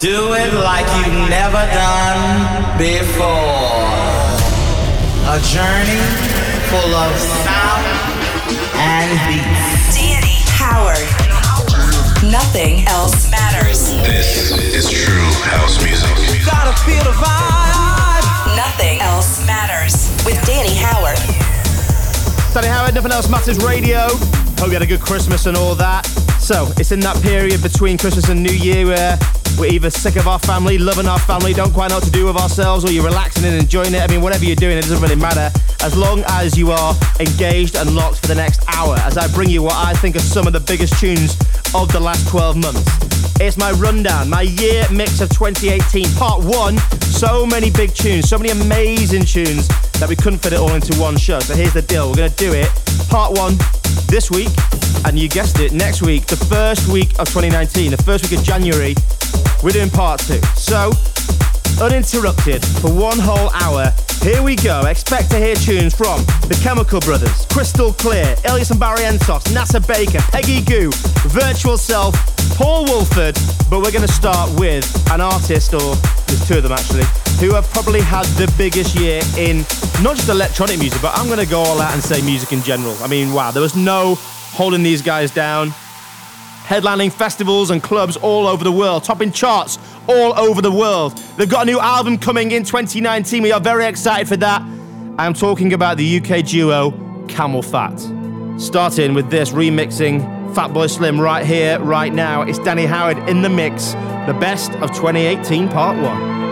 Do it like you've never done before. A journey full of sound and beats. Danny Howard. Nothing else matters. This is true house music. Gotta feel the vibe. Nothing else matters. With Danny Howard. Danny Howard, Nothing Else Matters Radio. Hope you had a good Christmas and all that. So, it's in that period between Christmas and New Year where we're either sick of our family, loving our family, don't quite know what to do with ourselves, or you're relaxing and enjoying it. I mean, whatever you're doing, it doesn't really matter as long as you are engaged and locked for the next hour as I bring you what I think are some of the biggest tunes of the last 12 months. It's my rundown, my year mix of 2018, part one. So many big tunes, so many amazing tunes that we couldn't fit it all into one show. So here's the deal we're going to do it part one this week, and you guessed it, next week, the first week of 2019, the first week of January, we're doing part two. So, uninterrupted for one whole hour. Here we go. Expect to hear tunes from The Chemical Brothers, Krystal Klear, Illyus and Barrientos, NASA Baker, Peggy Gou, Virtual Self, Paul Woolford. But we're going to start with an artist, or there's two of them actually, who have probably had the biggest year in not just electronic music, but I'm going to go all out and say music in general. I mean, wow, there was no holding these guys down headlining festivals and clubs all over the world, topping charts all over the world. They've got a new album coming in 2019. We are very excited for that. I'm talking about the UK duo CamelPhat. Starting with this remixing Fatboy Slim right here, right now. It's Danny Howard in the mix, the best of 2018, part one.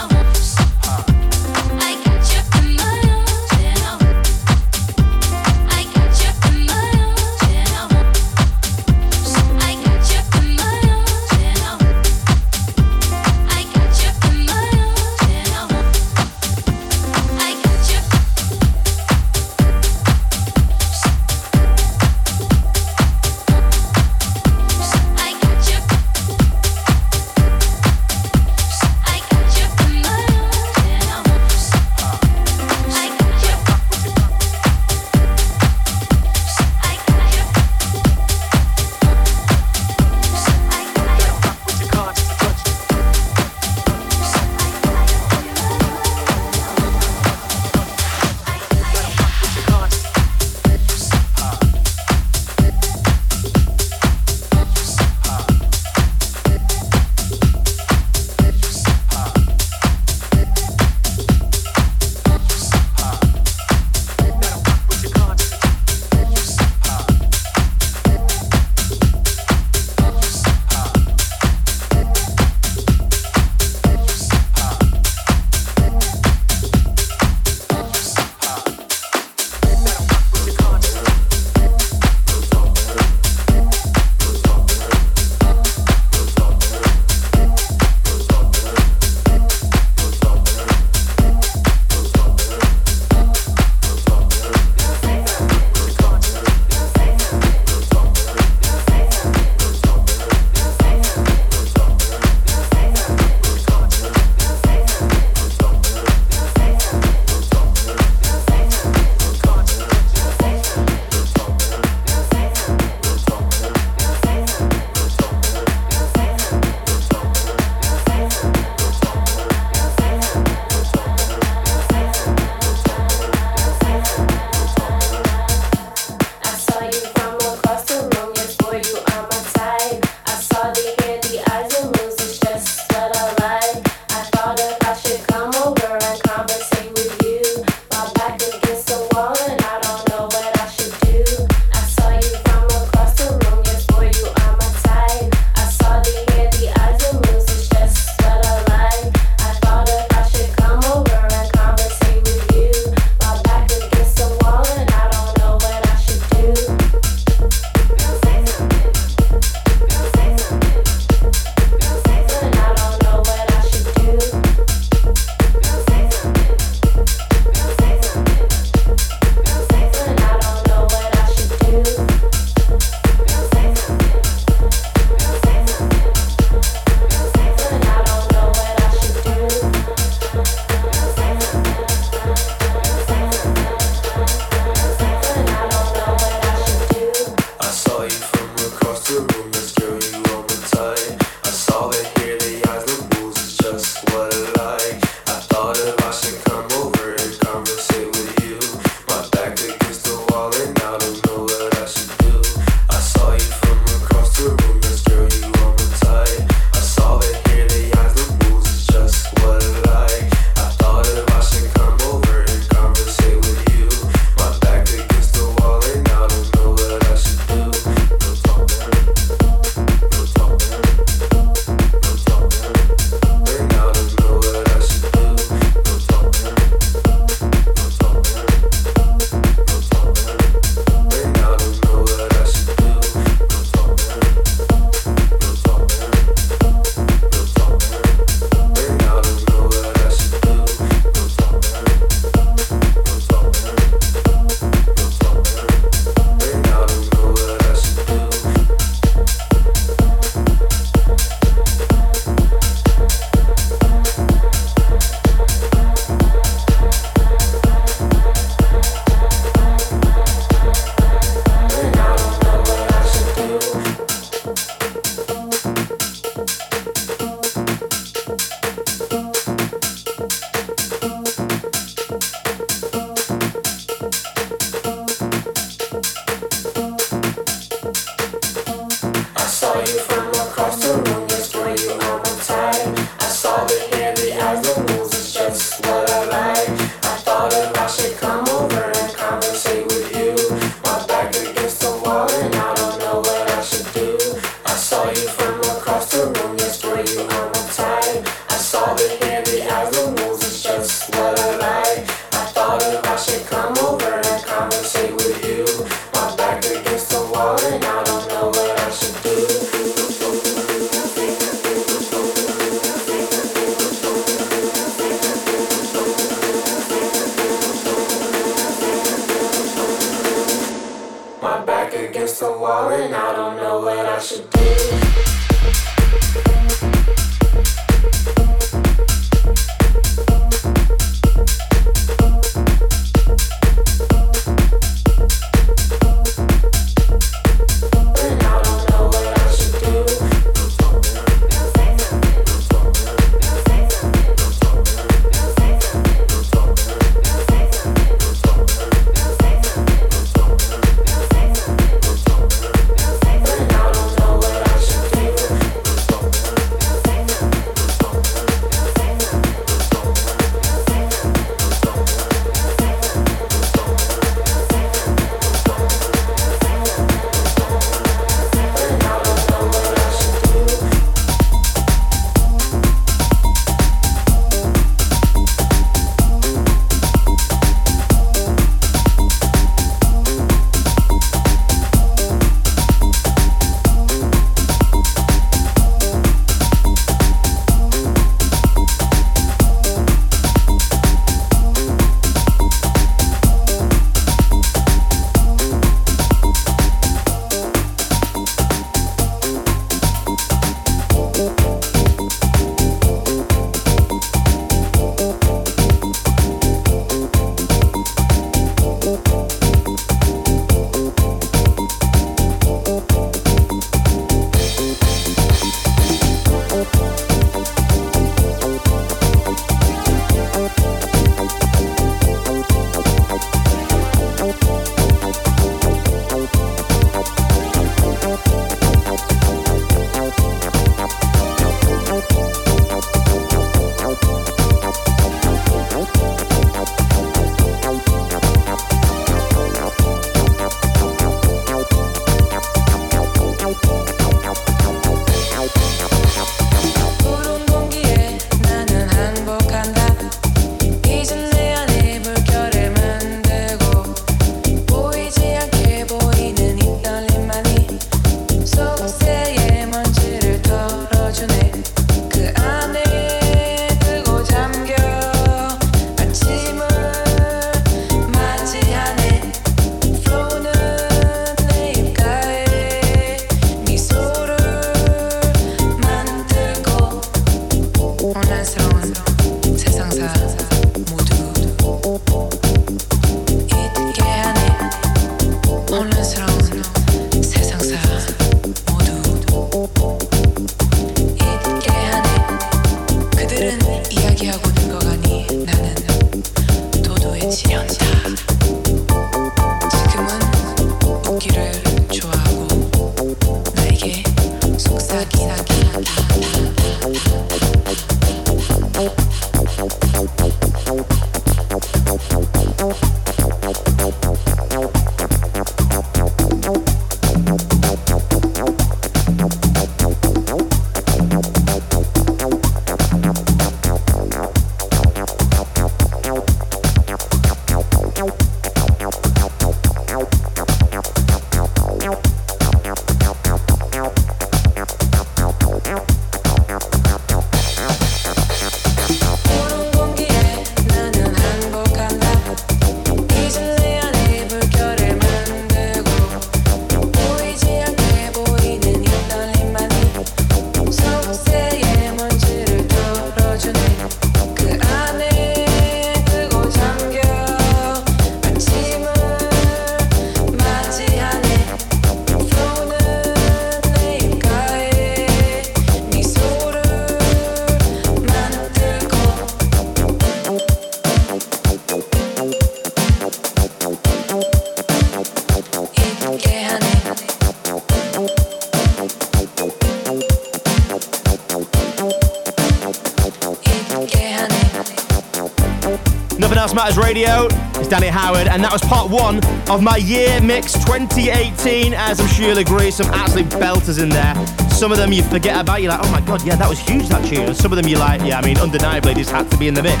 Radio. It's Danny Howard, and that was part one of my year mix 2018. As I'm sure you'll agree, some absolute belters in there. Some of them you forget about, you're like, oh my god, yeah, that was huge, that tune. And some of them you're like, yeah, I mean, undeniably, this had to be in the mix.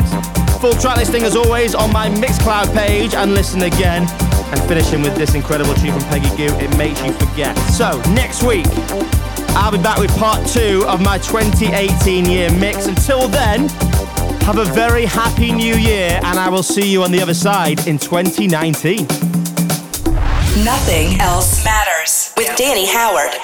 Full track listing, as always, on my Mixcloud page, and listen again. and finishing with this incredible tune from Peggy Gou, It Makes You Forget. So, next week, I'll be back with part two of my 2018 year mix. Until then, have a very happy new year, and I will see you on the other side in 2019. Nothing else matters with Danny Howard.